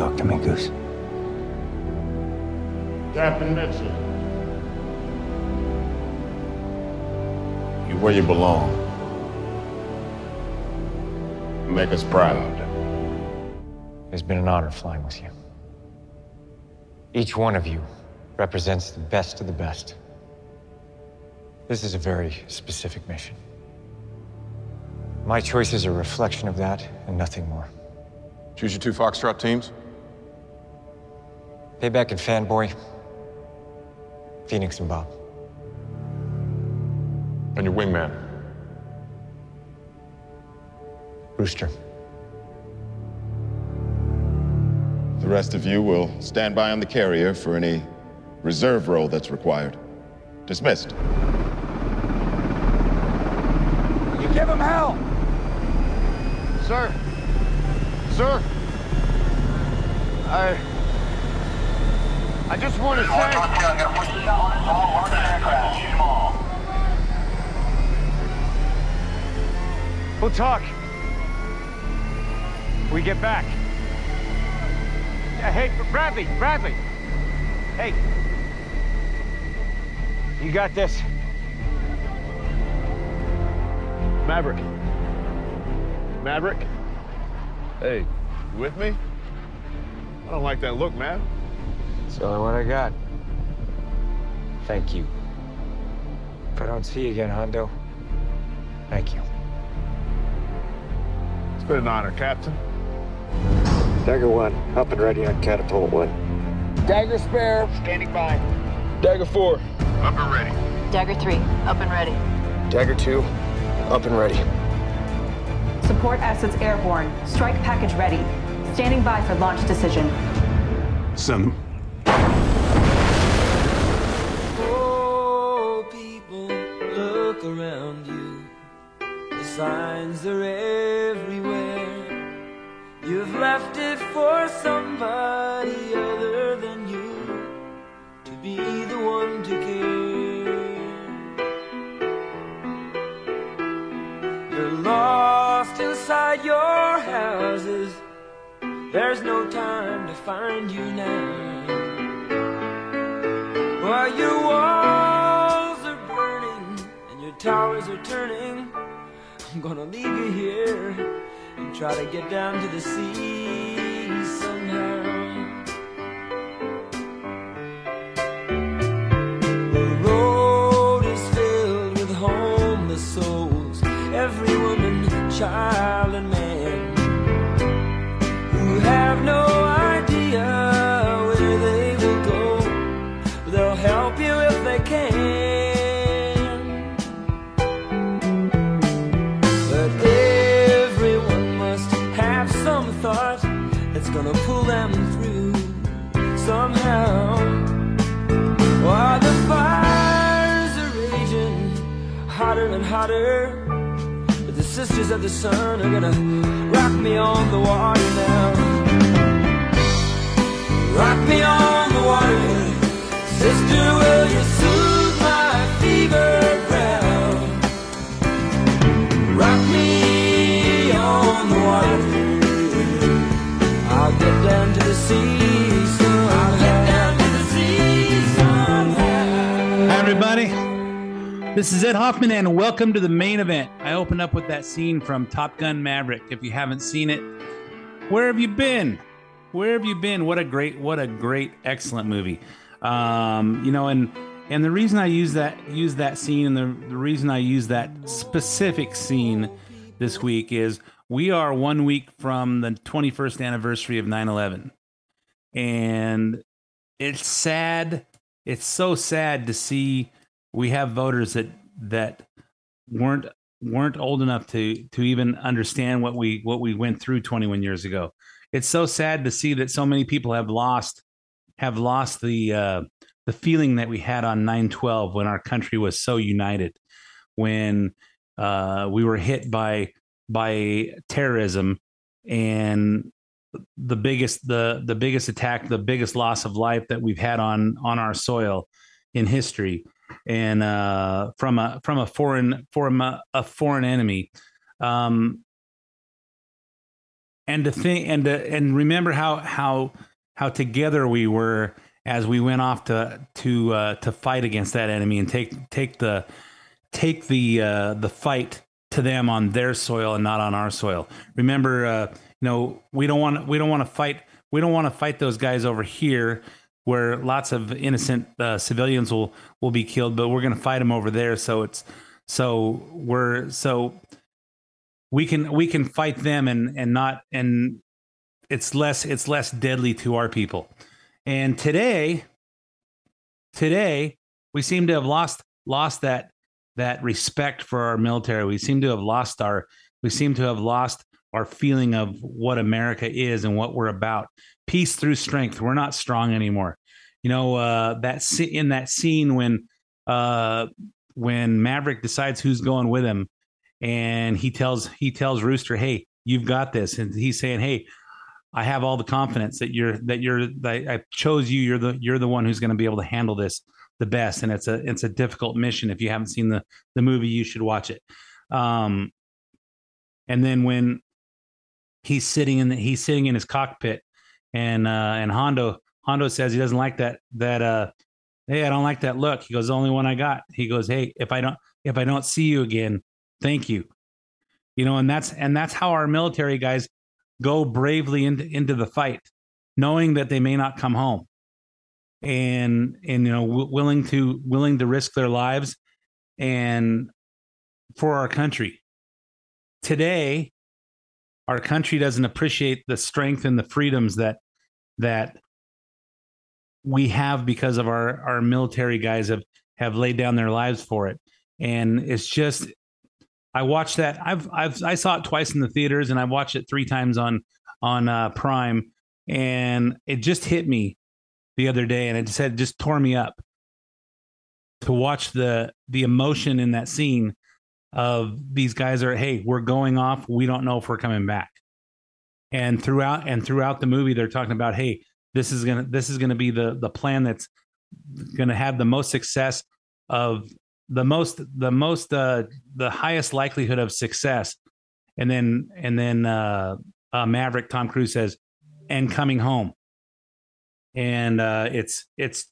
talk to me, Goose? Captain Mitchell. You're where you belong. You make us proud. It's been an honor flying with you. Each one of you represents the best of the best. This is a very specific mission. My choice is a reflection of that and nothing more. Choose your two Foxtrot teams. Payback and Fanboy, Phoenix and Bob. And your wingman. Rooster. The rest of you will stand by on the carrier for any reserve role that's required. Dismissed. You give him hell! Sir. Sir. I. I just want to say. We'll talk. We get back. Hey, Bradley, Bradley. Hey. You got this. Maverick. Maverick. Hey, you with me? I don't like that look, man. It's the only one I got. Thank you. If I don't see you again, Hondo, thank you. It's been an honor, Captain. Dagger 1, up and ready on Catapult 1. Dagger spare, standing by. Dagger 4. Up and ready. Dagger 3, up and ready. Dagger 2, up and ready. Support assets airborne. Strike package ready. Standing by for launch decision. Send them. Try to get down to the sea and hotter. But the sisters of the sun are gonna rock me on the water now. Rock me on the water. Sister, will you soothe my fever ground? Rock me on the water. I'll get down to the sea This is Ed Hoffman, and welcome to the main event. I opened up with that scene from Top Gun Maverick. If you haven't seen it, where have you been? Where have you been? What a great, what a great, excellent movie. Um, you know, and and the reason I use that use that scene, and the, the reason I use that specific scene this week is we are one week from the 21st anniversary of 9/11, and it's sad. It's so sad to see we have voters that that weren't weren't old enough to to even understand what we what we went through 21 years ago. It's so sad to see that so many people have lost have lost the uh, the feeling that we had on 9/12 when our country was so united, when uh, we were hit by by terrorism and the biggest the the biggest attack, the biggest loss of life that we've had on on our soil in history and uh, from a from a foreign from a, a foreign enemy. Um, and to think and to, and remember how how how together we were as we went off to to uh, to fight against that enemy and take take the take the uh, the fight to them on their soil and not on our soil. Remember, uh, you know, we don't want we don't want to fight we don't want to fight those guys over here where lots of innocent uh, civilians will will be killed, but we're going to fight them over there. So it's so we're so we can we can fight them and and not and it's less it's less deadly to our people. And today, today we seem to have lost lost that that respect for our military. We seem to have lost our we seem to have lost our feeling of what America is and what we're about. Peace through strength. We're not strong anymore. You know uh, that in that scene when uh, when Maverick decides who's going with him, and he tells he tells Rooster, "Hey, you've got this," and he's saying, "Hey, I have all the confidence that you're that you're that I chose you. You're the you're the one who's going to be able to handle this the best." And it's a it's a difficult mission. If you haven't seen the the movie, you should watch it. Um, and then when he's sitting in the, he's sitting in his cockpit, and uh, and Hondo Hondo says he doesn't like that that uh, hey, I don't like that look. He goes, the only one I got. He goes, hey, if I don't if I don't see you again, thank you. You know, and that's and that's how our military guys go bravely into into the fight, knowing that they may not come home, and and you know w- willing to willing to risk their lives, and for our country. Today, our country doesn't appreciate the strength and the freedoms that that we have because of our our military guys have have laid down their lives for it. And it's just I watched that. I've I've I saw it twice in the theaters, and I've watched it three times on on uh, Prime, and it just hit me the other day, and it just had just tore me up to watch the the emotion in that scene of these guys are hey we're going off. We don't know if we're coming back. And throughout and throughout the movie they're talking about hey this is gonna this is gonna be the the plan that's gonna have the most success of the most the most uh the highest likelihood of success. And then and then uh, uh maverick tom cruise says and coming home. And uh it's it's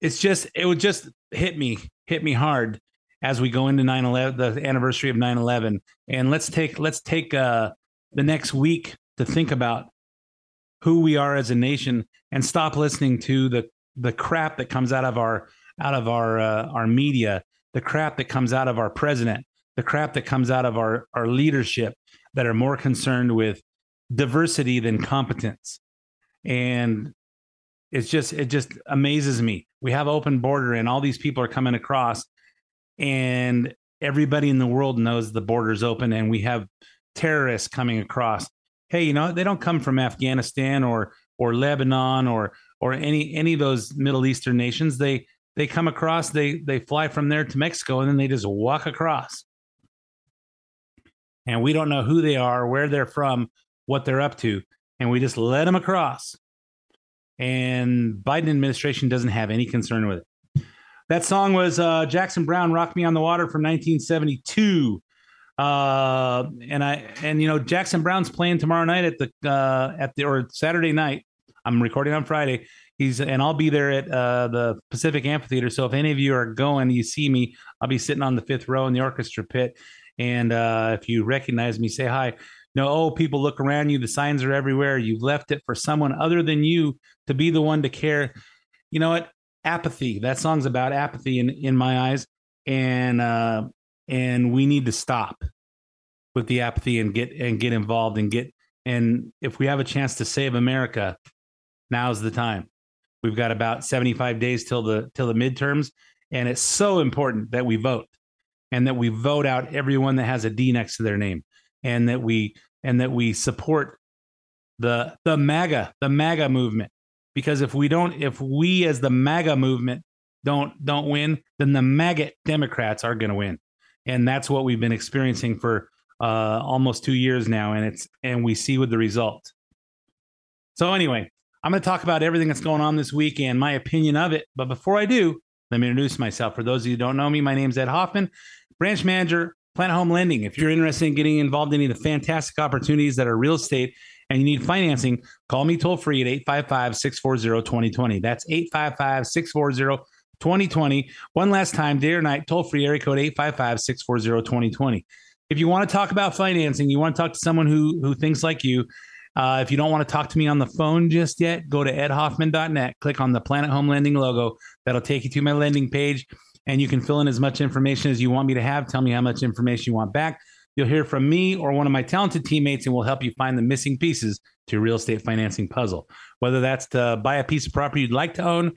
it's just it would just hit me hit me hard as we go into 9-11 the anniversary of 9-11 and let's take let's take uh the next week to think about who we are as a nation and stop listening to the the crap that comes out of our out of our uh, our media, the crap that comes out of our president, the crap that comes out of our our leadership that are more concerned with diversity than competence. And it's just it just amazes me. We have open border and all these people are coming across and everybody in the world knows the border's open and we have terrorists coming across. Hey, you know, they don't come from Afghanistan or or Lebanon or or any any of those Middle Eastern nations. They they come across, they they fly from there to Mexico, and then they just walk across. And we don't know who they are, where they're from, what they're up to, and we just let them across. And Biden administration doesn't have any concern with it. That song was uh, Jackson Browne "Rock Me on the Water" from 1972. Uh, and I and you know Jackson Browne's playing tomorrow night at the uh, at the or Saturday night. I'm recording on Friday he's and I'll be there at uh, the Pacific Amphitheater. So if any of you are going, you see me, I'll be sitting on the fifth row in the orchestra pit. And uh, if you recognize me, say hi. No, oh, people look around you. The signs are everywhere. You've left it for someone other than you to be the one to care. You know what? Apathy. That song's about apathy in in my eyes, and uh, and we need to stop with the apathy and get and get involved and get and if we have a chance to save America, now's the time. We've got about 75 days till the till the midterms, and it's so important that we vote and that we vote out everyone that has a D next to their name, and that we and that we support the the MAGA the MAGA movement. Because if we don't, if we as the MAGA movement don't don't win, then the MAGA Democrats are going to win, and that's what we've been experiencing for uh, almost two years now, and it's and we see with the result. So anyway, I'm going to talk about everything that's going on this week and my opinion of it. But before I do, let me introduce myself. For those of you who don't know me, my name is Ed Hoffman, branch manager Planet Home Lending. If you're interested in getting involved in any of the fantastic opportunities that are real estate and you need financing, call me toll free at 855 640 2020. That's 855 640 2020. One last time, day or night, toll free area code 855 640 2020. If you want to talk about financing, you want to talk to someone who, who thinks like you, uh, if you don't want to talk to me on the phone just yet, go to edhoffman.net, click on the Planet Home Lending logo. That'll take you to my lending page, and you can fill in as much information as you want me to have. Tell me how much information you want back. You'll hear from me or one of my talented teammates, and we'll help you find the missing pieces to your real estate financing puzzle. Whether that's to buy a piece of property you'd like to own,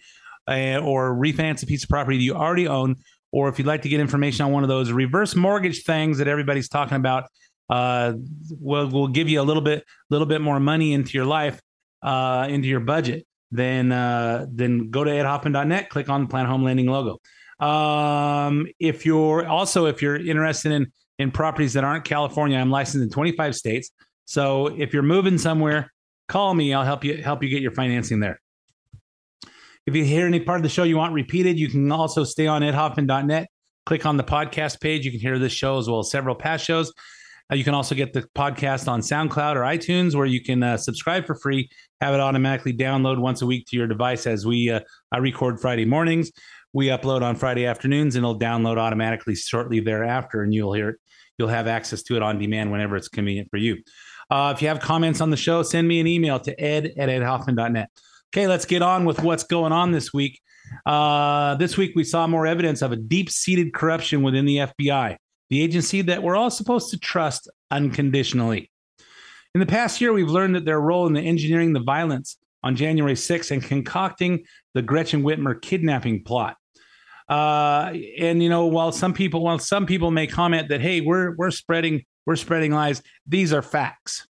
uh, or refinance a piece of property that you already own, or if you'd like to get information on one of those reverse mortgage things that everybody's talking about, uh, will will give you a little bit little bit more money into your life, uh, into your budget. Then uh, then go to edhoffman.net, click on the Planet Home Lending logo. Um, if you're also if you're interested in in properties that aren't California, I'm licensed in 25 states. So if you're moving somewhere, call me. I'll help you help you get your financing there. If you hear any part of the show you want repeated, you can also stay on edhoffman.net. Click on the podcast page. You can hear this show as well as several past shows. Uh, you can also get the podcast on SoundCloud or iTunes, where you can uh, subscribe for free, have it automatically download once a week to your device. As we, uh, I record Friday mornings, we upload on Friday afternoons, and it'll download automatically shortly thereafter, and you'll hear it. You'll have access to it on demand whenever it's convenient for you. Uh, if you have comments on the show, send me an email to ed at edhoffman.net. Okay, let's get on with what's going on this week. Uh, this week, we saw more evidence of a deep seated corruption within the FBI, the agency that we're all supposed to trust unconditionally. In the past year, we've learned that their role in the engineering the violence on January 6th and concocting the Gretchen Whitmer kidnapping plot. Uh, and you know, while some people, while some people may comment that, hey, we're we're spreading we're spreading lies, these are facts.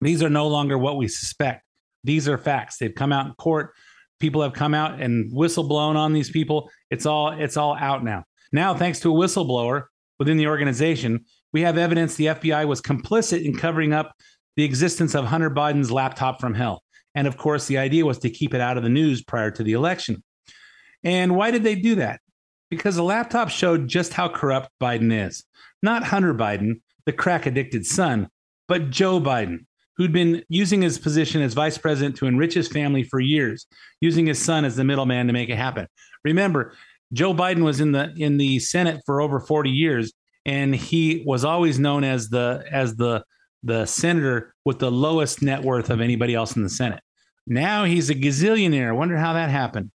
These are no longer what we suspect. These are facts. They've come out in court. People have come out and whistle blown on these people. It's all it's all out now. Now, thanks to a whistleblower within the organization, we have evidence the FBI was complicit in covering up the existence of Hunter Biden's laptop from hell. And of course, the idea was to keep it out of the news prior to the election. And why did they do that? Because the laptop showed just how corrupt Biden is. Not Hunter Biden, the crack addicted son, but Joe Biden, who'd been using his position as vice president to enrich his family for years, using his son as the middleman to make it happen. Remember, Joe Biden was in the in the Senate for over 40 years, and he was always known as the as the the senator with the lowest net worth of anybody else in the Senate. Now he's a gazillionaire. Wonder how that happened.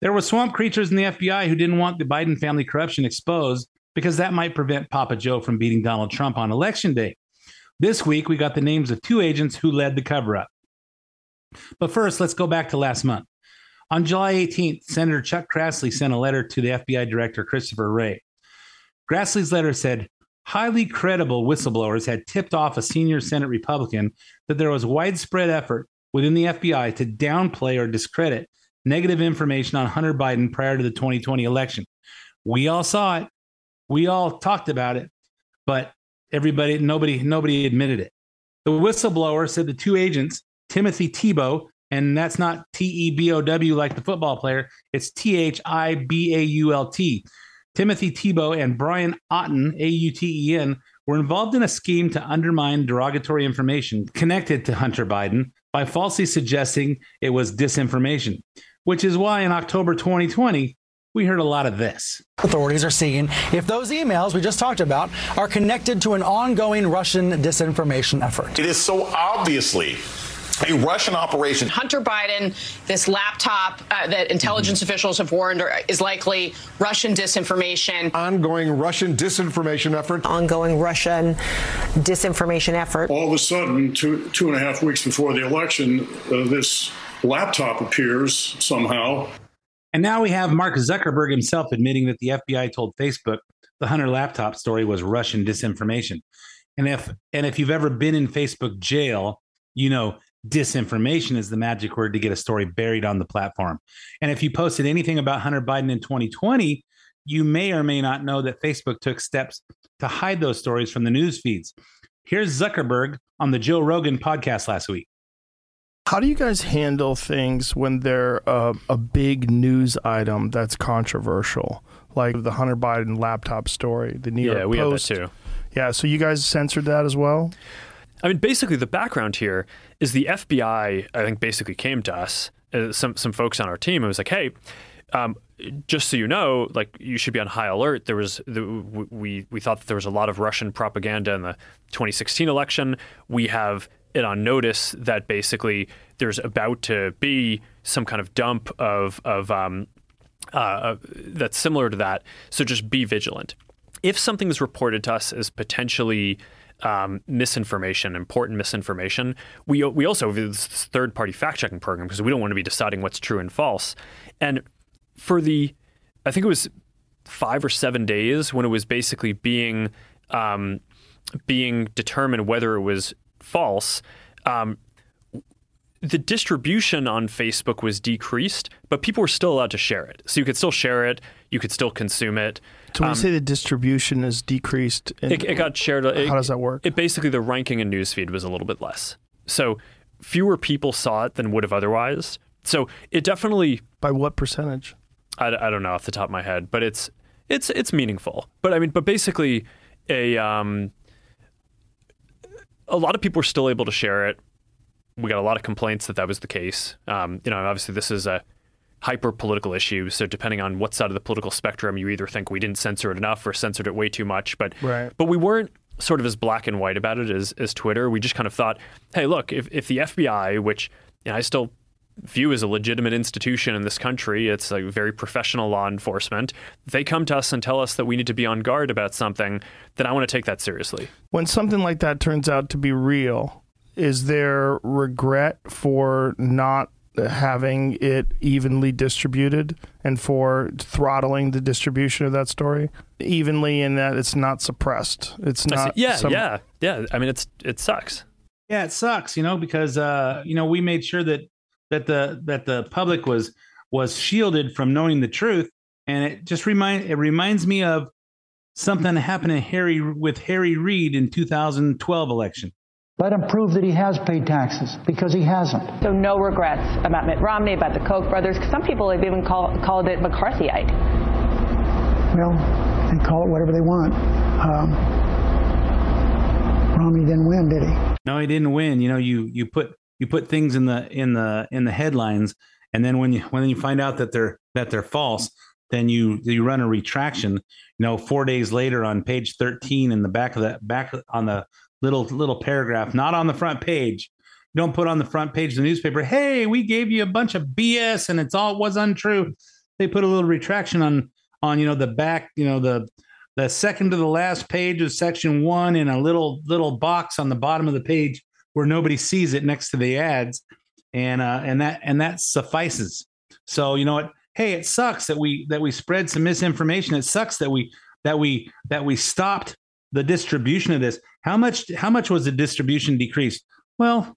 There were swamp creatures in the FBI who didn't want the Biden family corruption exposed because that might prevent Papa Joe from beating Donald Trump on election day. This week, we got the names of two agents who led the cover up. But first, let's go back to last month. On July 18th, Senator Chuck Grassley sent a letter to the FBI Director Christopher Wray. Grassley's letter said highly credible whistleblowers had tipped off a senior Senate Republican that there was widespread effort within the FBI to downplay or discredit negative information on Hunter Biden prior to the 2020 election. We all saw it. We all talked about it, but everybody, nobody, nobody admitted it. The whistleblower said the two agents, Timothy Thibault, and that's not T E B O W like the football player, it's T H I B A U L T. Timothy Thibault and Brian Auten, A U T E N, were involved in a scheme to undermine derogatory information connected to Hunter Biden by falsely suggesting it was disinformation, which is why in October 2020, we heard a lot of this. Authorities are seeing if those emails we just talked about are connected to an ongoing Russian disinformation effort. It is so obviously a Russian operation. Hunter Biden, this laptop uh, that intelligence officials have warned are, is likely Russian disinformation. Ongoing Russian disinformation effort. Ongoing Russian disinformation effort. All of a sudden, two, two and a half weeks before the election, uh, this laptop appears somehow. And now we have Mark Zuckerberg himself admitting that the FBI told Facebook the Hunter laptop story was Russian disinformation. And if and if you've ever been in Facebook jail, you know disinformation is the magic word to get a story buried on the platform. And if you posted anything about Hunter Biden in 2020, you may or may not know that Facebook took steps to hide those stories from the news feeds. Here's Zuckerberg on the Joe Rogan podcast last week. How do you guys handle things when they're uh, a big news item that's controversial? like the Hunter Biden laptop story, the New Yeah, York we have that Post. too. Yeah, so you guys censored that as well. I mean, basically, the background here is the FBI. I think basically came to us, uh, some some folks on our team. It was like, hey, um, just so you know, like you should be on high alert. There was the, we we thought that there was a lot of Russian propaganda in the 2016 election. We have it on notice that basically there's about to be some kind of dump of of um, uh, that's similar to that. So just be vigilant. If something is reported to us as potentially um, misinformation, important misinformation, we we also have this third party fact checking program because we don't want to be deciding what's true and false. And for the, I think it was five or seven days when it was basically being um, being determined whether it was false. Um, the distribution on Facebook was decreased, but people were still allowed to share it. So you could still share it, you could still consume it. So when Um, you say the distribution is decreased, in- it, it got shared. It, How does that work? It basically the ranking in newsfeed was a little bit less. So fewer people saw it than would have otherwise. So it definitely by what percentage? I, I don't know off the top of my head, but it's it's it's meaningful. But I mean, but basically, a um, a lot of people were still able to share it. We got a lot of complaints that that was the case. Um, you know, obviously this is a hyper political issue. So depending on what side of the political spectrum, you either think we didn't censor it enough or censored it way too much. But Right. but we weren't sort of as black and white about it as as Twitter. We just kind of thought, hey, look, if if the FBI, which you know, I still view as a legitimate institution in this country. It's a very professional law enforcement. They come to us and tell us that we need to be on guard about something, then I want to take that seriously. When something like that turns out to be real, is there regret for not having it evenly distributed and for throttling the distribution of that story evenly in that it's not suppressed? It's not. yeah, some- yeah, yeah. I mean, it's it sucks. Yeah, it sucks, you know, because uh, you know, we made sure that that the that the public was was shielded from knowing the truth, and it just remind it reminds me of something that happened to Harry with Harry Reid in 2012 election. Let him prove that he has paid taxes because he hasn't. So no regrets about Mitt Romney, about the Koch brothers. Some people have even call, called it McCarthyite. Well, they call it whatever they want. Um, Romney didn't win, did he? No, he didn't win. You know, you you put you put things in the in the in the headlines, and then when you when you find out that they're that they're false, then you you run a retraction. You know, four days later on page thirteen in the back of the back on the little little paragraph, not on the front page. You don't put on the front page of the newspaper, hey, we gave you a bunch of BS and it's all was untrue. They put a little retraction on on you know the back, you know the the second to the last page of section one in a little little box on the bottom of the page where nobody sees it next to the ads and uh and that and that suffices. So you know what? Hey it sucks that we that we spread some misinformation. It sucks that we that we that we stopped the distribution of this. How much how much was the distribution decreased? Well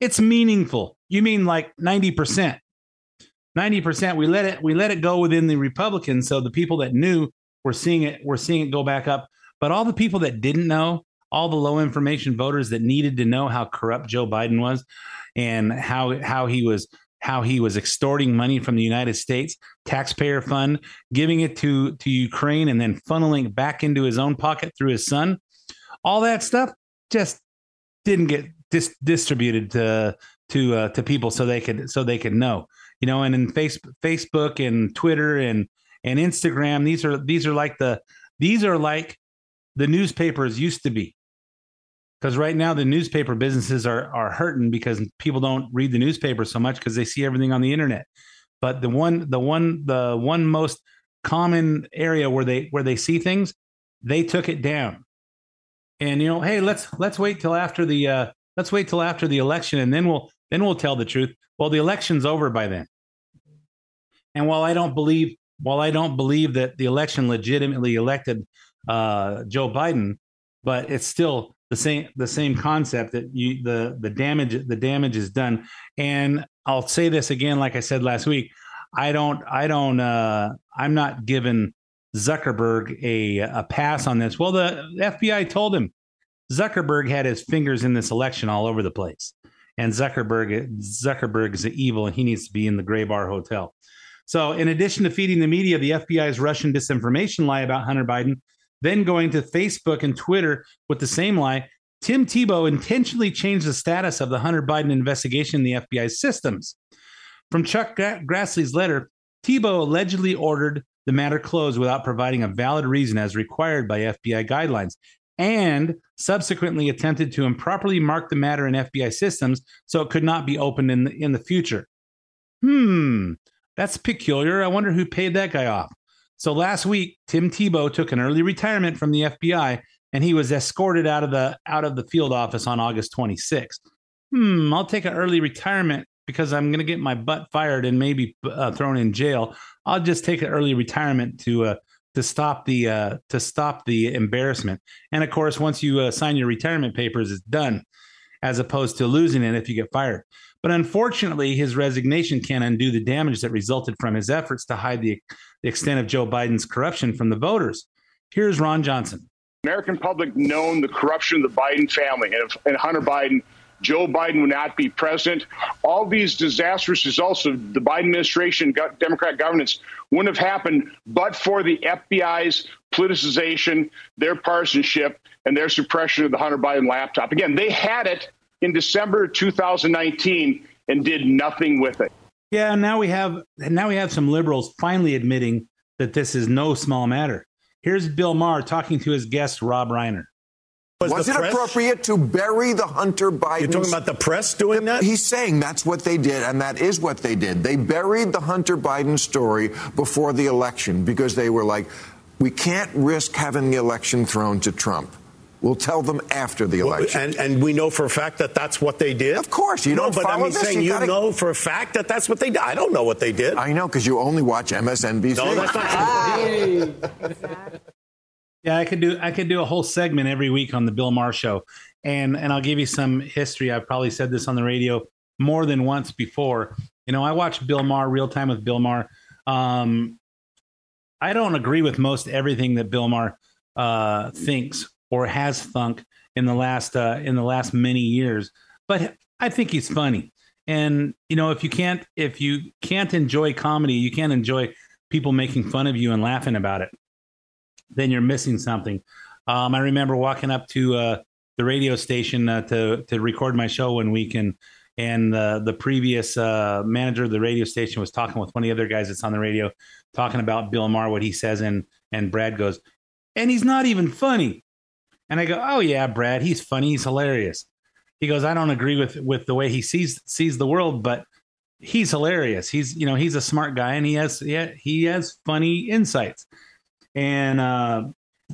it's meaningful. You mean like 90% 90% we let it we let it go within the republicans so the people that knew we're seeing it we're seeing it go back up. But all the people that didn't know all the low information voters that needed to know how corrupt Joe Biden was and how how he was how he was extorting money from the United States taxpayer fund giving it to to Ukraine and then funneling back into his own pocket through his son. All that stuff just didn't get dis- distributed to to uh, to people so they could so they could know you know and in face, Facebook and Twitter and and Instagram these are these are like the these are like the newspapers used to be because right now the newspaper businesses are are hurting because people don't read the newspaper so much because they see everything on the internet. But the one the one the one most common area where they where they see things they took it down. And you know hey let's let's wait till after the uh let's wait till after the election and then we'll then we'll tell the truth. Well the election's over by then. And while i don't believe while i don't believe that the election legitimately elected uh joe biden but it's still the same the same concept that you the the damage the damage is done. And i'll say this again like i said last week i don't i don't uh i'm not giving zuckerberg a a pass on this. Well the fbi told him zuckerberg had his fingers in this election all over the place. And zuckerberg zuckerberg is evil and he needs to be in the gray bar hotel. So, in addition to feeding the media the FBI's Russian disinformation lie about Hunter Biden, then going to Facebook and Twitter with the same lie, Tim Thibault intentionally changed the status of the Hunter Biden investigation in the FBI's systems. From Chuck Grassley's letter, Thibault allegedly ordered the matter closed without providing a valid reason as required by FBI guidelines, and subsequently attempted to improperly mark the matter in FBI systems so it could not be opened in the, in the future. Hmm, that's peculiar. I wonder who paid that guy off. So last week, Tim Thibault took an early retirement from the FBI and he was escorted out of the out of the field office on August 26th. Hmm, I'll take an early retirement because I'm going to get my butt fired and maybe uh, thrown in jail. I'll just take an early retirement to uh, to stop the uh, to stop the embarrassment. And of course, once you uh, sign your retirement papers, it's done, as opposed to losing it if you get fired. But unfortunately, his resignation can't undo the damage that resulted from his efforts to hide the, the extent of Joe Biden's corruption from the voters. Here's Ron Johnson. American public known the corruption of the Biden family and, and Hunter Biden Joe Biden would not be president. All these disastrous results of the Biden administration, Democrat governance, wouldn't have happened but for the FBI's politicization, their partisanship, and their suppression of the Hunter Biden laptop. Again, they had it in December 2019 and did nothing with it. Yeah, now we have now we have some liberals finally admitting that this is no small matter. Here's Bill Maher talking to his guest Rob Reiner. Was, was it press? appropriate to bury the Hunter Biden? You're talking about the press doing that? He's saying that's what they did, and that is what they did. They buried the Hunter Biden story before the election because they were like, we can't risk having the election thrown to Trump. We'll tell them after the election. Well, and, and we know for a fact that that's what they did? Of course. You no, don't but follow I mean, this. saying you, you gotta... know for a fact that that's what they did. I don't know what they did. I know because you only watch MSNBC. No, that's not true. yeah, I could do I could do a whole segment every week on the Bill Maher show. And and I'll give you some history. I've probably said this on the radio more than once before. You know, I watch Bill Maher, real time with Bill Maher. Um, I don't agree with most everything that Bill Maher uh, thinks or has thunk in the last uh, in the last many years. But I think he's funny, and you know if you can't if you can't enjoy comedy, you can't enjoy people making fun of you and laughing about it. Then you're missing something. Um, I remember walking up to uh, the radio station uh, to to record my show one week, and and the previous uh, manager of the radio station was talking with one of the other guys that's on the radio, talking about Bill Maher, what he says, and and Brad goes, and he's not even funny. And I go, "Oh yeah, Brad, he's funny, he's hilarious." He goes, "I don't agree with with the way he sees sees the world, but he's hilarious. He's you know he's a smart guy and he has yeah he has funny insights." And uh,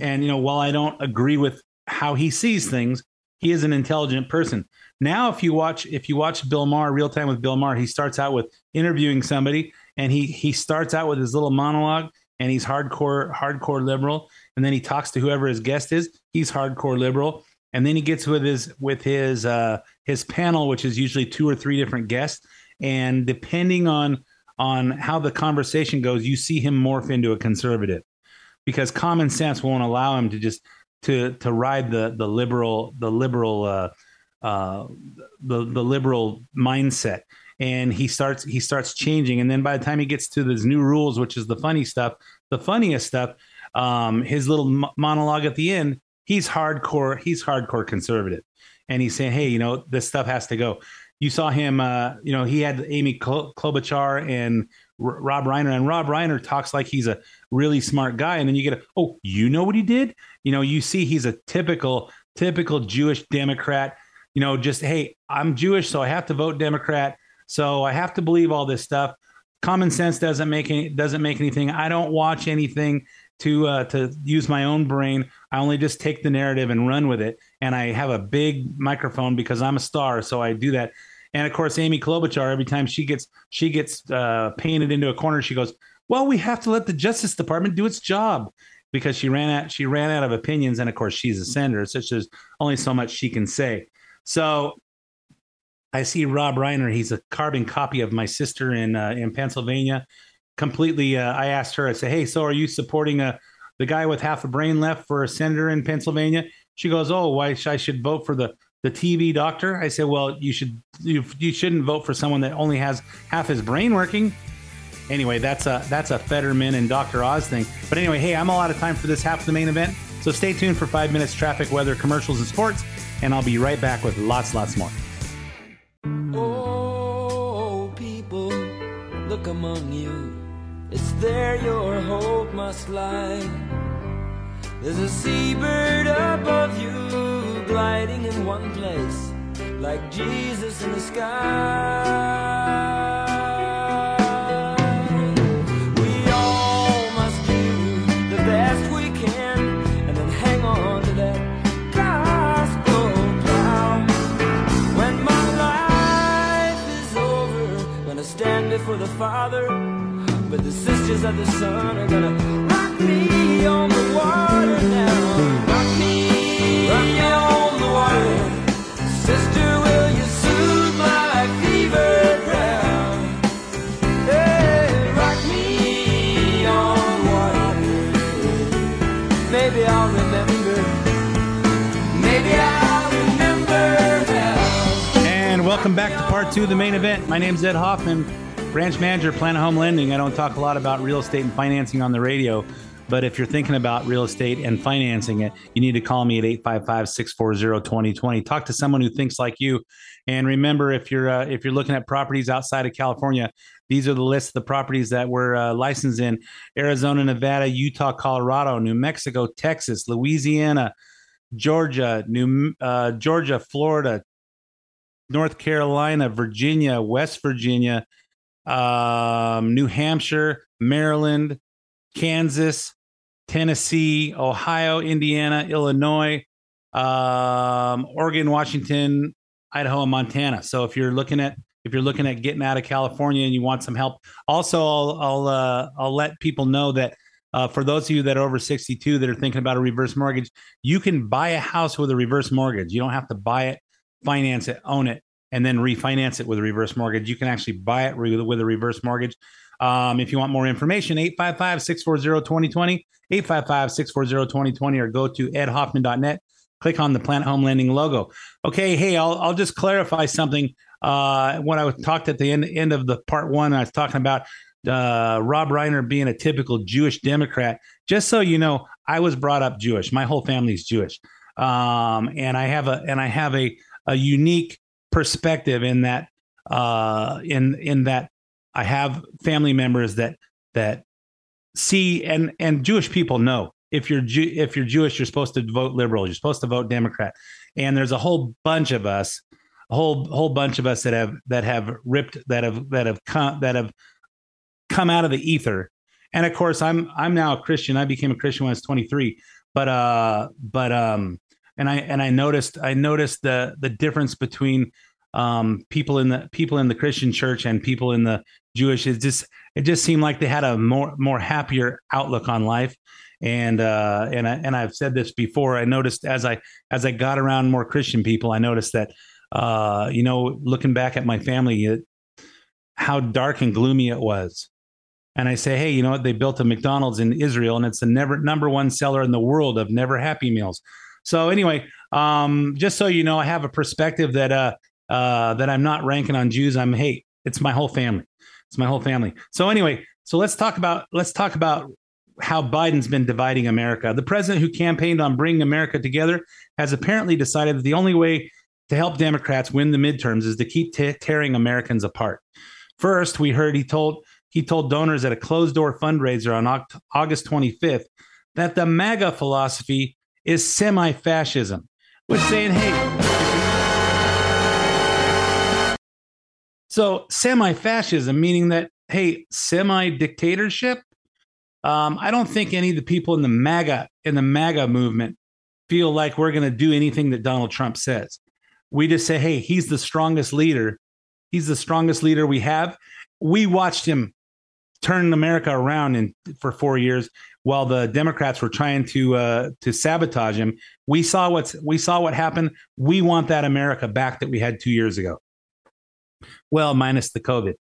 and you know while I don't agree with how he sees things, he is an intelligent person. Now, if you watch if you watch Bill Maher real time with Bill Maher, he starts out with interviewing somebody, and he he starts out with his little monologue, and he's hardcore hardcore liberal, and then he talks to whoever his guest is. He's hardcore liberal, and then he gets with his with his uh, his panel, which is usually two or three different guests, and depending on on how the conversation goes, you see him morph into a conservative because common sense won't allow him to just to to ride the the liberal the liberal uh, uh, the the liberal mindset. And he starts he starts changing. And then by the time he gets to these new rules which is the funny stuff the funniest stuff um, his little monologue at the end, he's hardcore. He's hardcore conservative, and he's saying, "Hey, you know, this stuff has to go." You saw him. Uh, you know, he had Amy Klobuchar and R- Rob Reiner, and Rob Reiner talks like he's a really smart guy, and then you get a, "Oh, you know what he did?" You know, you see he's a typical typical Jewish Democrat. You know, just hey, I'm Jewish, so I have to vote Democrat. So I have to believe all this stuff. Common sense doesn't make any doesn't make anything. I don't watch anything to uh, to use my own brain. I only just take the narrative and run with it. And I have a big microphone because I'm a star, so I do that. And of course, Amy Klobuchar, every time she gets she gets uh, painted into a corner, she goes, "Well, we have to let the Justice Department do its job." Because she ran out, she ran out of opinions, and of course, she's a senator, so there's only so much she can say. So I see Rob Reiner. He's a carbon copy of my sister in uh, in Pennsylvania completely. Uh, I asked her. I said, "Hey, so are you supporting a uh, the guy with half a brain left for a senator in Pennsylvania?" She goes, "Oh, why should I should vote for the the TV doctor?" I said, "Well, you should you, you shouldn't vote for someone that only has half his brain working." Anyway, that's a that's a Fetterman and Dr. Oz thing. But anyway, hey, I'm all out of time for this half of the main event. So stay tuned for five minutes traffic, weather, commercials, and sports, and I'll be right back with lots, lots more. Oh, people, look among you. It's there your hope must lie. There's a seabird above you, gliding in one place, like Jesus in the sky. We all must do the best we can, and then hang on to that gospel plow. When my life is over, when I stand before the Father, but the sisters of the Son are gonna rock me on the water now. Rock me, rock me on the water. Sister, will you soothe my fever brow? Hey, rock me on water. Maybe I'll remember. Maybe I'll. And welcome back to part two of the main event. My name's Ed Hoffman, branch manager, Planet Home Lending. I don't talk a lot about real estate and financing on the radio, but if you're thinking about real estate and financing it, you need to call me at 855 640 2020. Talk to someone who thinks like you. And remember, if you're uh, if you're looking at properties outside of California, these are the list of the properties that we're uh, licensed in Arizona, Nevada, Utah, Colorado, New Mexico, Texas, Louisiana, Georgia, New uh, Georgia, Florida, North Carolina, Virginia, West Virginia, um, New Hampshire, Maryland, Kansas, Tennessee, Ohio, Indiana, Illinois, um, Oregon, Washington, Idaho, and Montana. So if you're looking at if you're looking at getting out of California and you want some help, also I'll I'll uh, I'll let people know that uh, for those of you that are over 62 that are thinking about a reverse mortgage, you can buy a house with a reverse mortgage. You don't have to buy it, finance it, own it, and then refinance it with a reverse mortgage. You can actually buy it with a reverse mortgage. Um, if you want more information, 855 640 2020, 855 640 2020, or go to edhoffman.net. Click on the Planet Home Lending logo. Okay, hey, I'll, I'll just clarify something. Uh, when I talked at the end, end of the part one, I was talking about uh, Rob Reiner being a typical Jewish Democrat. Just so you know, I was brought up Jewish. My whole family's Jewish, um, and I have a and I have a a unique perspective in that uh, in in that I have family members that that see and and Jewish people know if you're Jew, if you're Jewish, you're supposed to vote liberal. You're supposed to vote Democrat. And there's a whole bunch of us, a whole whole bunch of us that have that have ripped that have that have come that have come out of the ether. And of course, I'm I'm now a Christian. I became a Christian when I was 23. But uh, but um, and I and I noticed I noticed the the difference between um people in the people in the Christian church and people in the Jewish. It just it just seemed like they had a more more happier outlook on life and uh, and I, and I've said this before. I noticed as I as I got around more Christian people, I noticed that uh, you know, looking back at my family, it, how dark and gloomy it was. And I say, hey, you know what? They built a McDonald's in Israel, and it's the never number one seller in the world of never Happy Meals. So anyway, um, just so you know, I have a perspective that uh, uh, that I'm not ranking on Jews. I'm hey, it's my whole family. It's my whole family. So anyway, so let's talk about let's talk about how Biden's been dividing America. The president who campaigned on bringing America together has apparently decided that the only way to help Democrats win the midterms is to keep t- tearing Americans apart. First, we heard he told he told donors at a closed door fundraiser on August 25th that the MAGA philosophy is semi fascism, which saying, hey, so semi fascism, meaning that, hey, semi dictatorship. Um, I don't think any of the people in the MAGA in the MAGA movement feel like we're going to do anything that Donald Trump says. We just say, hey, he's the strongest leader. He's the strongest leader we have. We watched him turn America around in for four years while the Democrats were trying to uh, to sabotage him. We saw what's we saw what happened. We want that America back that we had two years ago. Well, minus the COVID.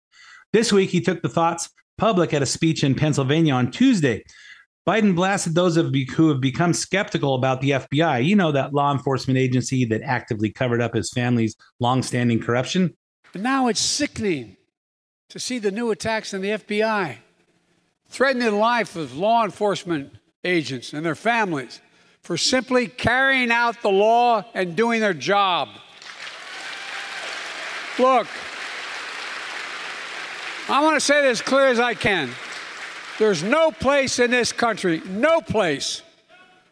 This week, he took the thoughts public at a speech in Pennsylvania on Tuesday. Biden blasted those of who have become skeptical about the FBI. You know, that law enforcement agency that actively covered up his family's longstanding corruption. But now it's sickening to see the new attacks on the FBI, threatening the life of law enforcement agents and their families for simply carrying out the law and doing their job. Look, I want to say this as clear as I can. There's no place in this country, no place,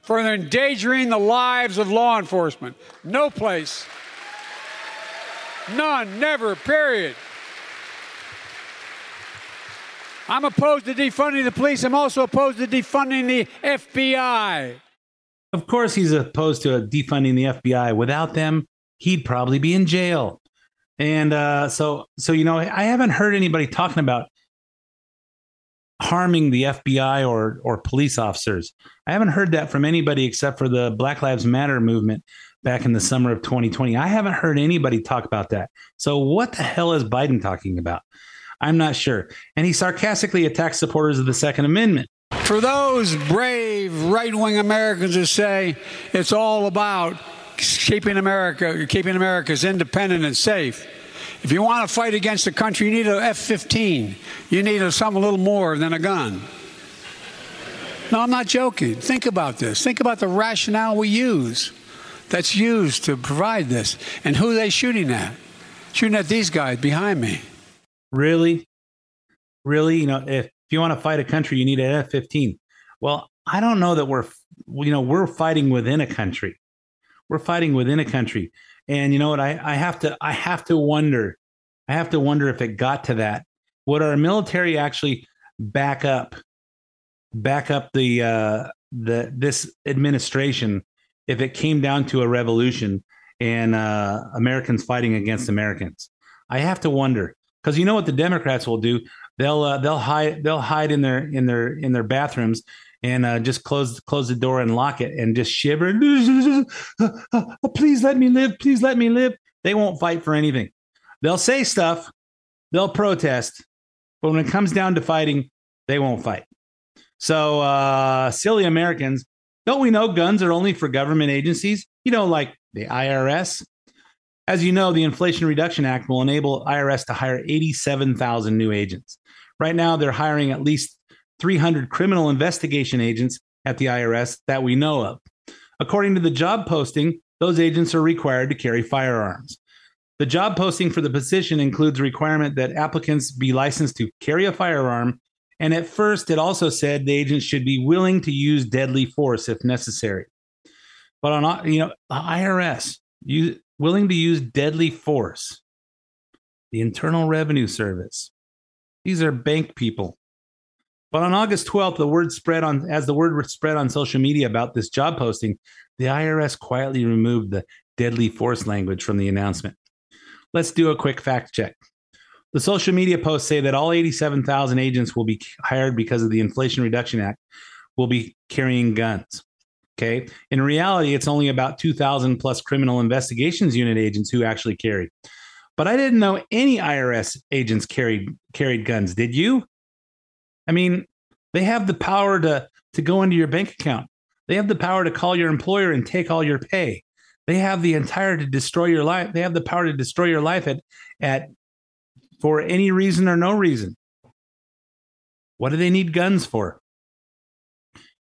for endangering the lives of law enforcement. No place. None, never, period. I'm opposed to defunding the police. I'm also opposed to defunding the FBI. Of course, he's opposed to defunding the FBI. Without them, he'd probably be in jail. And uh, so, so you know, I haven't heard anybody talking about harming the FBI or or police officers. I haven't heard that from anybody except for the Black Lives Matter movement back in the summer of 2020. I haven't heard anybody talk about that. So what the hell is Biden talking about? I'm not sure. And he sarcastically attacks supporters of the Second Amendment. For those brave right wing Americans who say it's all about keeping America, keeping America's independent and safe. If you want to fight against the country, you need an F 15. You need a, something a little more than a gun. No, I'm not joking. Think about this. Think about the rationale we use that's used to provide this and who they shooting at. Shooting at these guys behind me. Really? Really? You know, if, if you want to fight a country, you need an F 15. Well, I don't know that we're, you know, we're fighting within a country. We're fighting within a country. And you know what? I, I have to I have to wonder. I have to wonder if it got to that. Would our military actually back up back up the uh the this administration if it came down to a revolution and uh Americans fighting against Americans? I have to wonder. Because you know what the Democrats will do? They'll uh, they'll hide they'll hide in their in their in their bathrooms and uh, just close close the door and lock it and just shiver. Please let me live. Please let me live. They won't fight for anything. They'll say stuff. They'll protest, but when it comes down to fighting, they won't fight. So uh, silly Americans, don't we know guns are only for government agencies? You know, like the IRS. As you know, the Inflation Reduction Act will enable IRS to hire 87,000 new agents. Right now, they're hiring at least 300 criminal investigation agents at the IRS that we know of. According to the job posting, those agents are required to carry firearms. The job posting for the position includes a requirement that applicants be licensed to carry a firearm. And at first, it also said the agents should be willing to use deadly force if necessary. But on you know, IRS, you willing to use deadly force. The Internal Revenue Service. These are bank people. But on August 12th, the word spread on as the word was spread on social media about this job posting, the IRS quietly removed the deadly force language from the announcement. Let's do a quick fact check. The social media posts say that all 87,000 agents will be hired because of the Inflation Reduction Act will be carrying guns. Okay. In reality, it's only about 2,000 plus criminal investigations unit agents who actually carry. But I didn't know any IRS agents carried carried guns. Did you? I mean, they have the power to to go into your bank account. They have the power to call your employer and take all your pay. They have the entire to destroy your life. They have the power to destroy your life at at for any reason or no reason. What do they need guns for?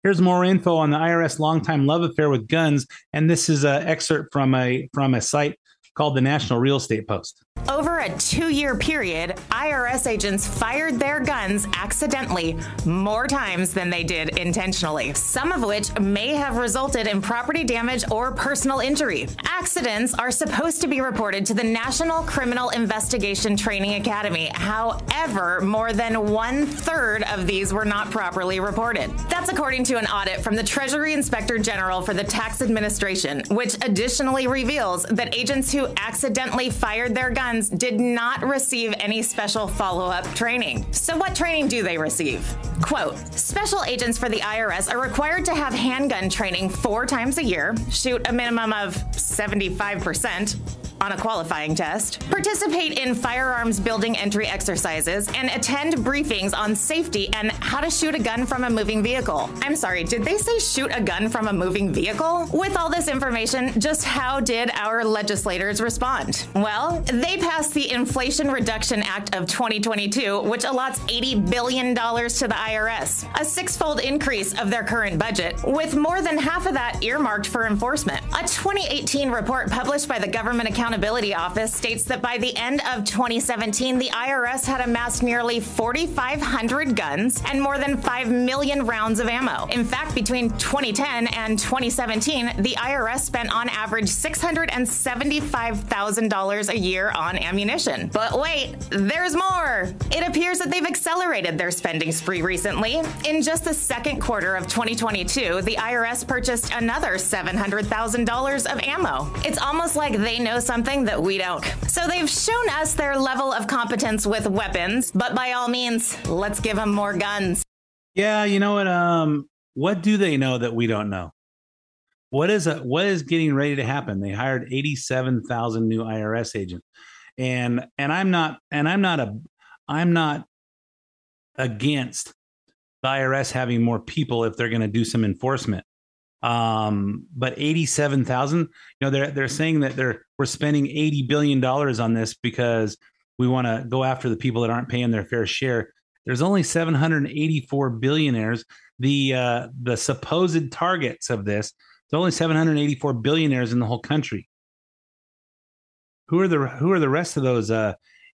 Here's more info on the IRS longtime love affair with guns, and this is an excerpt from a from a site called the National Real Estate Post. Over a two year period, IRS agents fired their guns accidentally more times than they did intentionally, some of which may have resulted in property damage or personal injury. Accidents are supposed to be reported to the National Criminal Investigation Training Academy. However, more than one third of these were not properly reported. That's according to an audit from the Treasury Inspector General for the Tax Administration, which additionally reveals that agents who accidentally fired their guns did not receive any special follow up training. So, what training do they receive? Quote Special agents for the IRS are required to have handgun training four times a year, shoot a minimum of 75%, on a qualifying test, participate in firearms building entry exercises, and attend briefings on safety and how to shoot a gun from a moving vehicle. I'm sorry, did they say shoot a gun from a moving vehicle? With all this information, just how did our legislators respond? Well, they passed the Inflation Reduction Act of 2022, which allots $80 billion to the IRS, a six fold increase of their current budget, with more than half of that earmarked for enforcement. A 2018 report published by the Government Accountability Office states that by the end of 2017, the IRS had amassed nearly 4,500 guns and more than 5 million rounds of ammo. In fact, between 2010 and 2017, the IRS spent on average $675,000 a year on ammunition. But wait, there's more. It appears that they've accelerated their spending spree recently. In just the second quarter of 2022, the IRS purchased another $700,000 of ammo. It's almost like they know something that we don't. So they've shown us their level of competence with weapons, but by all means, let's give them more guns. Yeah, you know what? Um, what do they know that we don't know? What is a, what is getting ready to happen? They hired eighty seven thousand new IRS agents, and and I'm not and I'm not a I'm not against the IRS having more people if they're going to do some enforcement. Um, but eighty seven thousand, you know, they're they're saying that they're we're spending eighty billion dollars on this because we want to go after the people that aren't paying their fair share. There's only 784 billionaires. The uh, the supposed targets of this, there's only 784 billionaires in the whole country. Who are the who are the rest of those uh,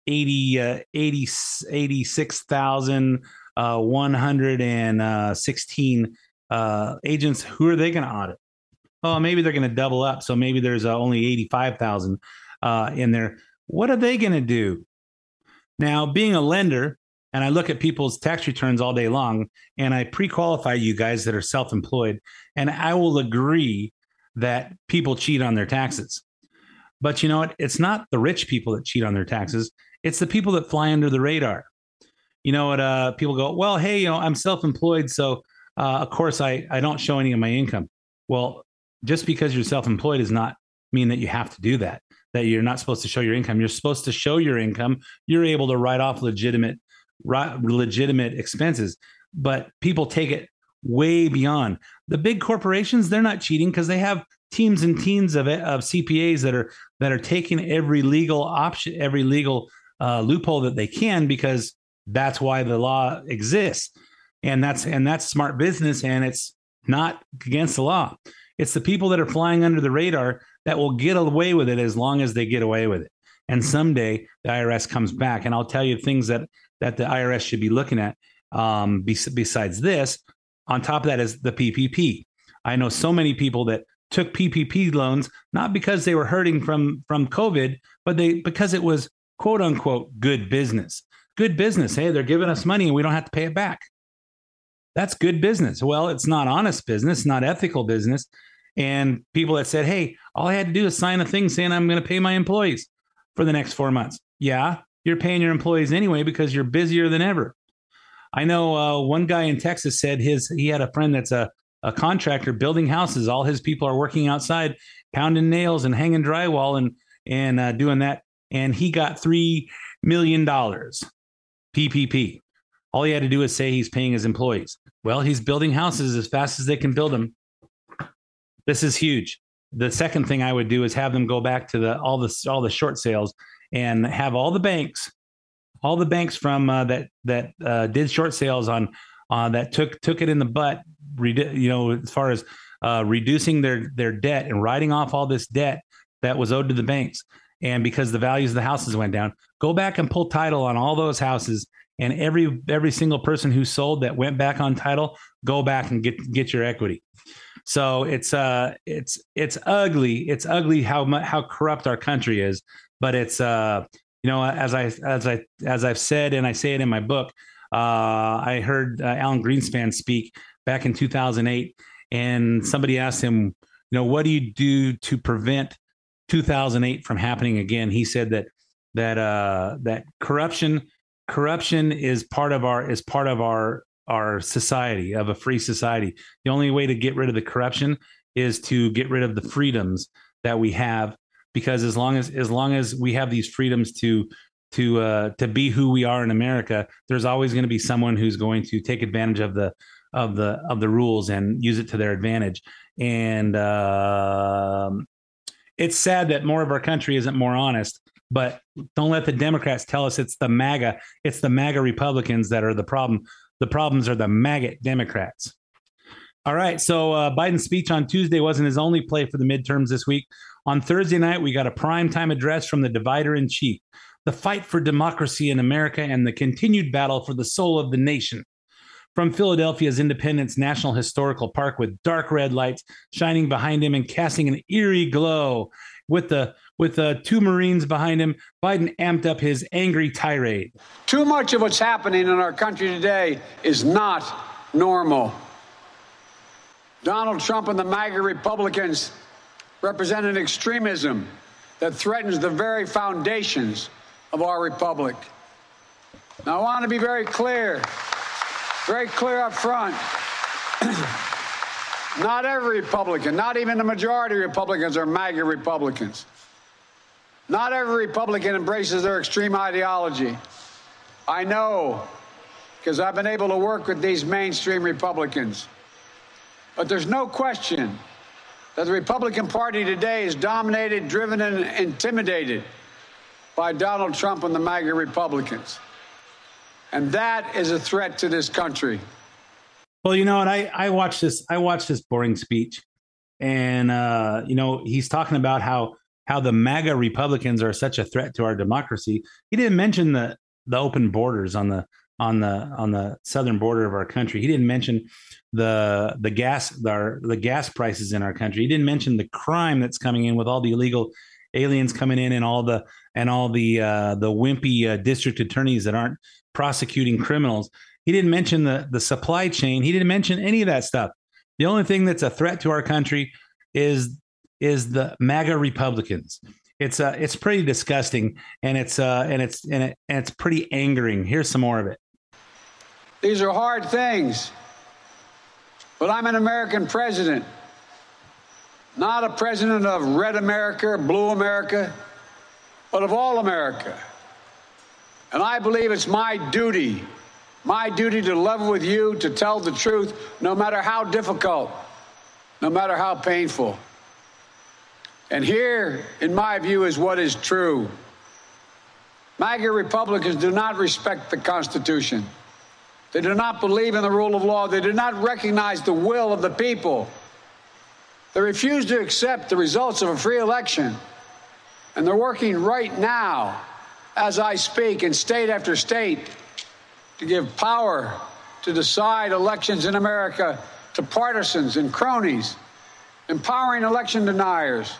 80 uh, 80 86,000 uh, 116 uh, agents? Who are they going to audit? Oh, maybe they're going to double up. So maybe there's uh, only 85,000 uh, in there. What are they going to do? Now, being a lender, and I look at people's tax returns all day long, and I pre-qualify you guys that are self-employed, and I will agree that people cheat on their taxes. But you know what? It's not the rich people that cheat on their taxes. It's the people that fly under the radar. You know what? Uh, people go, well, hey, you know, I'm self-employed, so uh, of course I I don't show any of my income. Well, just because you're self-employed does not mean that you have to do that. That you're not supposed to show your income. You're supposed to show your income. You're able to write off legitimate legitimate expenses, but people take it way beyond. The big corporations, they're not cheating because they have teams and teams of of CPAs that are that are taking every legal option, every legal uh, loophole that they can because that's why the law exists, and that's and that's smart business, and it's not against the law. It's the people that are flying under the radar that will get away with it as long as they get away with it. And someday the IRS comes back, and I'll tell you things that that the IRS should be looking at. Um, besides this, on top of that is the PPP. I know so many people that took PPP loans not because they were hurting from from COVID, but they because it was quote unquote good business. Good business. Hey, they're giving us money and we don't have to pay it back. That's good business. Well, it's not honest business, not ethical business. And people that said, "Hey, all I had to do is sign a thing saying I'm going to pay my employees for the next 4 months." Yeah, you're paying your employees anyway because you're busier than ever. I know uh, one guy in Texas said his he had a friend that's a, a contractor building houses. All his people are working outside, pounding nails and hanging drywall and and uh, doing that. And he got three million dollars PPP. All he had to do is say he's paying his employees. Well, he's building houses as fast as they can build them. This is huge. The second thing I would do is have them go back to the all the all the short sales and have all the banks, all the banks from uh, that that uh, did short sales on uh, that took took it in the butt, you know, as far as uh, reducing their their debt and writing off all this debt that was owed to the banks, and because the values of the houses went down, go back and pull title on all those houses. And every every single person who sold that went back on title, go back and get get your equity. So it's uh it's it's ugly. It's ugly how how corrupt our country is but it's uh you know as i as i as i've said and i say it in my book uh i heard uh, alan greenspan speak back in 2008 and somebody asked him you know what do you do to prevent 2008 from happening again he said that that uh that corruption corruption is part of our is part of our our society of a free society the only way to get rid of the corruption is to get rid of the freedoms that we have because as long as as long as we have these freedoms to to uh, to be who we are in America, there's always going to be someone who's going to take advantage of the of the of the rules and use it to their advantage. And uh, it's sad that more of our country isn't more honest. But don't let the Democrats tell us it's the MAGA, it's the MAGA Republicans that are the problem. The problems are the maggot Democrats. All right. So uh, Biden's speech on Tuesday wasn't his only play for the midterms this week. On Thursday night, we got a primetime address from the divider in chief, the fight for democracy in America and the continued battle for the soul of the nation. From Philadelphia's Independence National Historical Park with dark red lights shining behind him and casting an eerie glow with the with the two Marines behind him, Biden amped up his angry tirade. Too much of what's happening in our country today is not normal. Donald Trump and the MAGA Republicans represent an extremism that threatens the very foundations of our republic. Now, I want to be very clear, very clear up front. not every Republican, not even the majority of Republicans are MAGA Republicans. Not every Republican embraces their extreme ideology. I know because I've been able to work with these mainstream Republicans. But there's no question that the Republican Party today is dominated, driven, and intimidated by Donald Trump and the MAGA Republicans. And that is a threat to this country. Well, you know what? I, I watched this. I watched this boring speech, and uh, you know he's talking about how how the MAGA Republicans are such a threat to our democracy. He didn't mention the the open borders on the on the on the southern border of our country. He didn't mention the the gas the, the gas prices in our country. He didn't mention the crime that's coming in with all the illegal aliens coming in and all the and all the uh, the wimpy uh, district attorneys that aren't prosecuting criminals. He didn't mention the the supply chain. He didn't mention any of that stuff. The only thing that's a threat to our country is is the MAGA Republicans. It's uh it's pretty disgusting and it's uh and it's and, it, and it's pretty angering. Here's some more of it. These are hard things. But I'm an American president, not a president of red America, blue America, but of all America. And I believe it's my duty, my duty to level with you, to tell the truth, no matter how difficult, no matter how painful. And here, in my view, is what is true. MAGA Republicans do not respect the Constitution. They do not believe in the rule of law. They do not recognize the will of the people. They refuse to accept the results of a free election. And they're working right now, as I speak, in state after state to give power to decide elections in America to partisans and cronies, empowering election deniers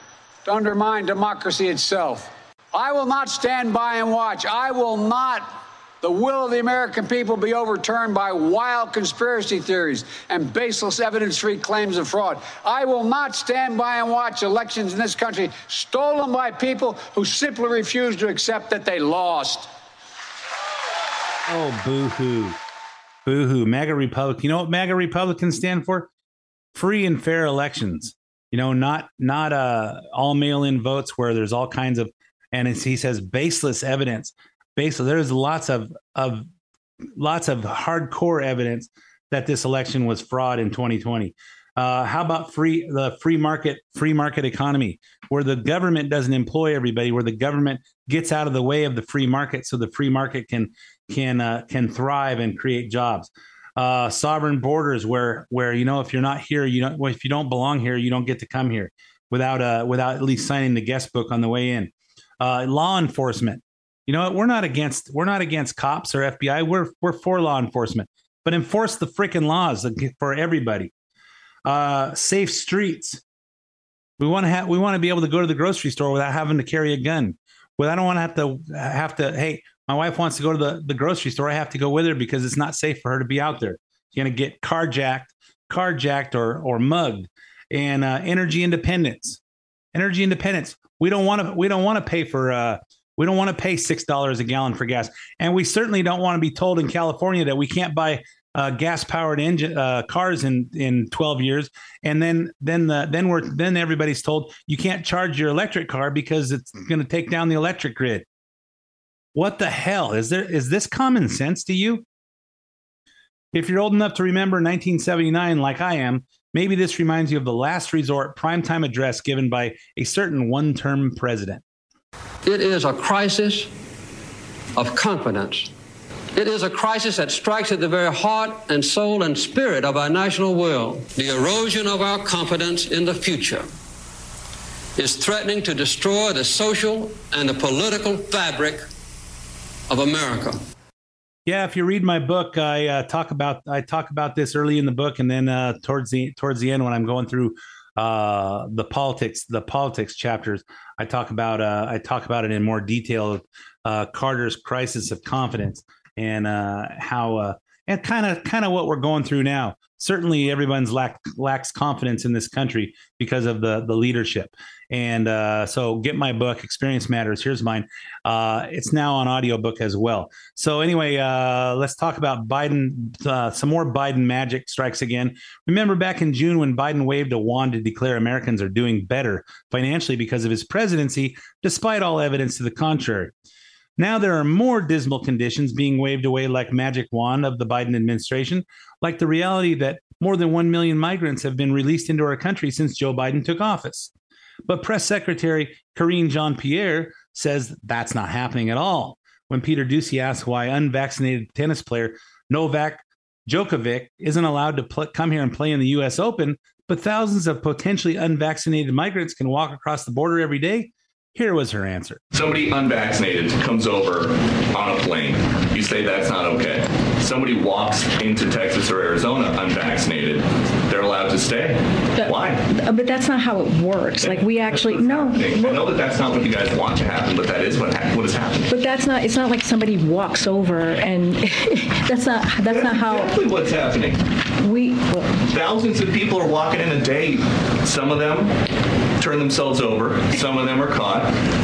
to undermine democracy itself. I will not stand by and watch. I will not the will of the American people be overturned by wild conspiracy theories and baseless evidence free claims of fraud. I will not stand by and watch elections in this country stolen by people who simply refuse to accept that they lost. Oh, boo hoo. Boo hoo. MAGA Republican. You know what MAGA Republicans stand for? Free and fair elections. You know, not not uh, all mail in votes where there's all kinds of, and he says baseless evidence basically there's lots of of lots of hardcore evidence that this election was fraud in 2020. Uh, how about free the free market free market economy where the government doesn't employ everybody, where the government gets out of the way of the free market so the free market can can uh, can thrive and create jobs. Uh, sovereign borders where where you know if you're not here you don't if you don't belong here you don't get to come here without uh without at least signing the guest book on the way in. Uh, law enforcement you know what? We're not against we're not against cops or FBI. We're we're for law enforcement, but enforce the freaking laws for everybody. Uh, safe streets. We want to have we want to be able to go to the grocery store without having to carry a gun. Well, I don't want to have to have to. Hey, my wife wants to go to the, the grocery store. I have to go with her because it's not safe for her to be out there. She's gonna get carjacked, carjacked or or mugged. And uh, energy independence, energy independence. We don't want to we don't want to pay for uh, we don't want to pay $6 a gallon for gas. And we certainly don't want to be told in California that we can't buy uh, gas powered engine uh, cars in in 12 years, and then then the then we're then everybody's told you can't charge your electric car because it's going to take down the electric grid. What the hell is there? Is this common sense to you? If you're old enough to remember 1979, like I am, maybe this reminds you of the last resort primetime address given by a certain one term president. It is a crisis of confidence. It is a crisis that strikes at the very heart and soul and spirit of our national will. The erosion of our confidence in the future is threatening to destroy the social and the political fabric of America. Yeah, if you read my book, I uh, talk about I talk about this early in the book, and then uh, towards the towards the end when I'm going through uh, the politics the politics chapters, I talk about uh, I talk about it in more detail. Uh, Carter's crisis of confidence and uh, how and kind of kind of what we're going through now. Certainly, everyone's lack lacks confidence in this country because of the the leadership. And uh, so, get my book, Experience Matters. Here's mine. Uh, it's now on audiobook as well. So anyway, uh, let's talk about Biden. Uh, some more Biden magic strikes again. Remember back in June when Biden waved a wand to declare Americans are doing better financially because of his presidency, despite all evidence to the contrary. Now there are more dismal conditions being waved away like magic wand of the Biden administration, like the reality that more than 1 million migrants have been released into our country since Joe Biden took office. But Press Secretary Karine Jean Pierre says that's not happening at all. When Peter Doocy asks why unvaccinated tennis player Novak Djokovic isn't allowed to pl- come here and play in the US Open, but thousands of potentially unvaccinated migrants can walk across the border every day, here was her answer. Somebody unvaccinated comes over on a plane. You say that's not okay. Somebody walks into Texas or Arizona unvaccinated. They're allowed to stay. But, Why? Uh, but that's not how it works. Like we actually no. I know that that's not what you guys want to happen, but that is what ha- what is happening. But that's not. It's not like somebody walks over and that's not. That's not how. Exactly what's happening. We thousands of people are walking in a day. Some of them turn themselves over. Some of them are caught.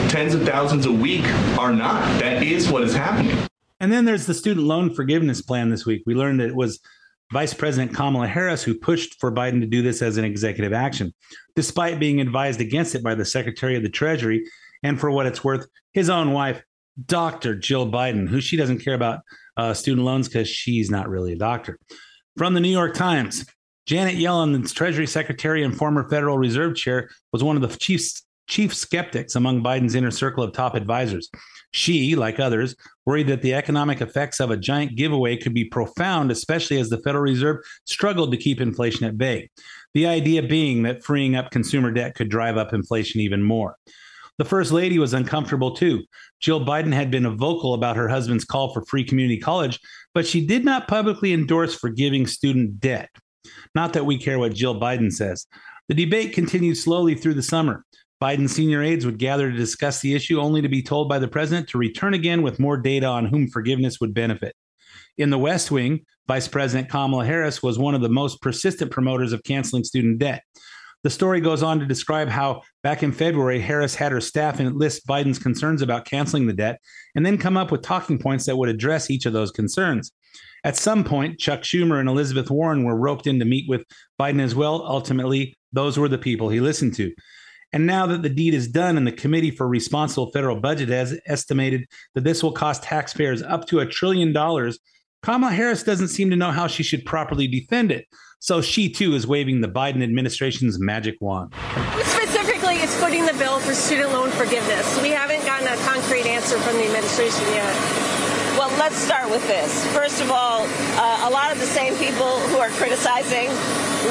Tens of thousands a week are not. That is what is happening. And then there's the student loan forgiveness plan this week. We learned that it was Vice President Kamala Harris who pushed for Biden to do this as an executive action, despite being advised against it by the Secretary of the Treasury and, for what it's worth, his own wife, Dr. Jill Biden, who she doesn't care about uh, student loans because she's not really a doctor. From the New York Times, Janet Yellen, the Treasury Secretary and former Federal Reserve Chair, was one of the chief, chief skeptics among Biden's inner circle of top advisors. She, like others, worried that the economic effects of a giant giveaway could be profound, especially as the Federal Reserve struggled to keep inflation at bay. The idea being that freeing up consumer debt could drive up inflation even more. The First Lady was uncomfortable too. Jill Biden had been vocal about her husband's call for free community college, but she did not publicly endorse forgiving student debt. Not that we care what Jill Biden says. The debate continued slowly through the summer. Biden's senior aides would gather to discuss the issue, only to be told by the president to return again with more data on whom forgiveness would benefit. In the West Wing, Vice President Kamala Harris was one of the most persistent promoters of canceling student debt. The story goes on to describe how back in February, Harris had her staff enlist Biden's concerns about canceling the debt and then come up with talking points that would address each of those concerns. At some point, Chuck Schumer and Elizabeth Warren were roped in to meet with Biden as well. Ultimately, those were the people he listened to. And now that the deed is done and the Committee for Responsible Federal Budget has estimated that this will cost taxpayers up to a trillion dollars, Kamala Harris doesn't seem to know how she should properly defend it. So she too is waving the Biden administration's magic wand. Specifically, it's footing the bill for student loan forgiveness. We haven't gotten a concrete answer from the administration yet. Well, let's start with this. First of all, uh, a lot of the same people who are criticizing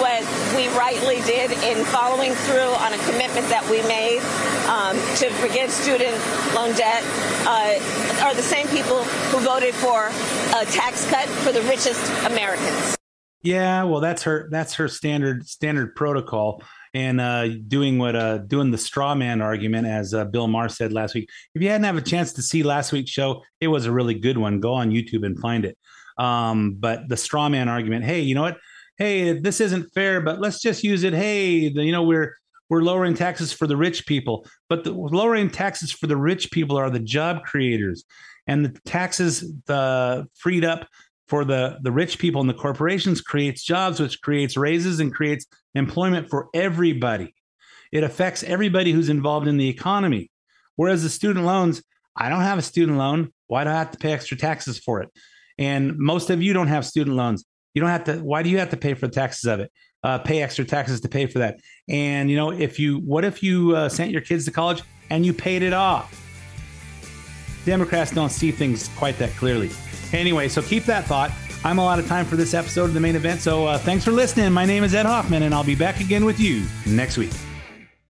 what we rightly did in following through on a commitment that we made um, to forgive student loan debt uh, are the same people who voted for a tax cut for the richest Americans. Yeah, well, that's her. That's her standard standard protocol, and uh, doing what uh, doing the straw man argument, as uh, Bill Maher said last week. If you hadn't have a chance to see last week's show, it was a really good one. Go on YouTube and find it. Um, but the straw man argument, hey, you know what? Hey, this isn't fair, but let's just use it. Hey, you know we're we're lowering taxes for the rich people, but the lowering taxes for the rich people are the job creators, and the taxes the freed up for the, the rich people and the corporations creates jobs, which creates raises and creates employment for everybody. It affects everybody who's involved in the economy. Whereas the student loans, I don't have a student loan. Why do I have to pay extra taxes for it? And most of you don't have student loans. You don't have to. Why do you have to pay for the taxes of it? Uh, pay extra taxes to pay for that. And you know, if you, what if you uh, sent your kids to college and you paid it off? Democrats don't see things quite that clearly. Anyway, so keep that thought. I'm all out of time for this episode of the main event. So uh, thanks for listening. My name is Ed Hoffman, and I'll be back again with you next week.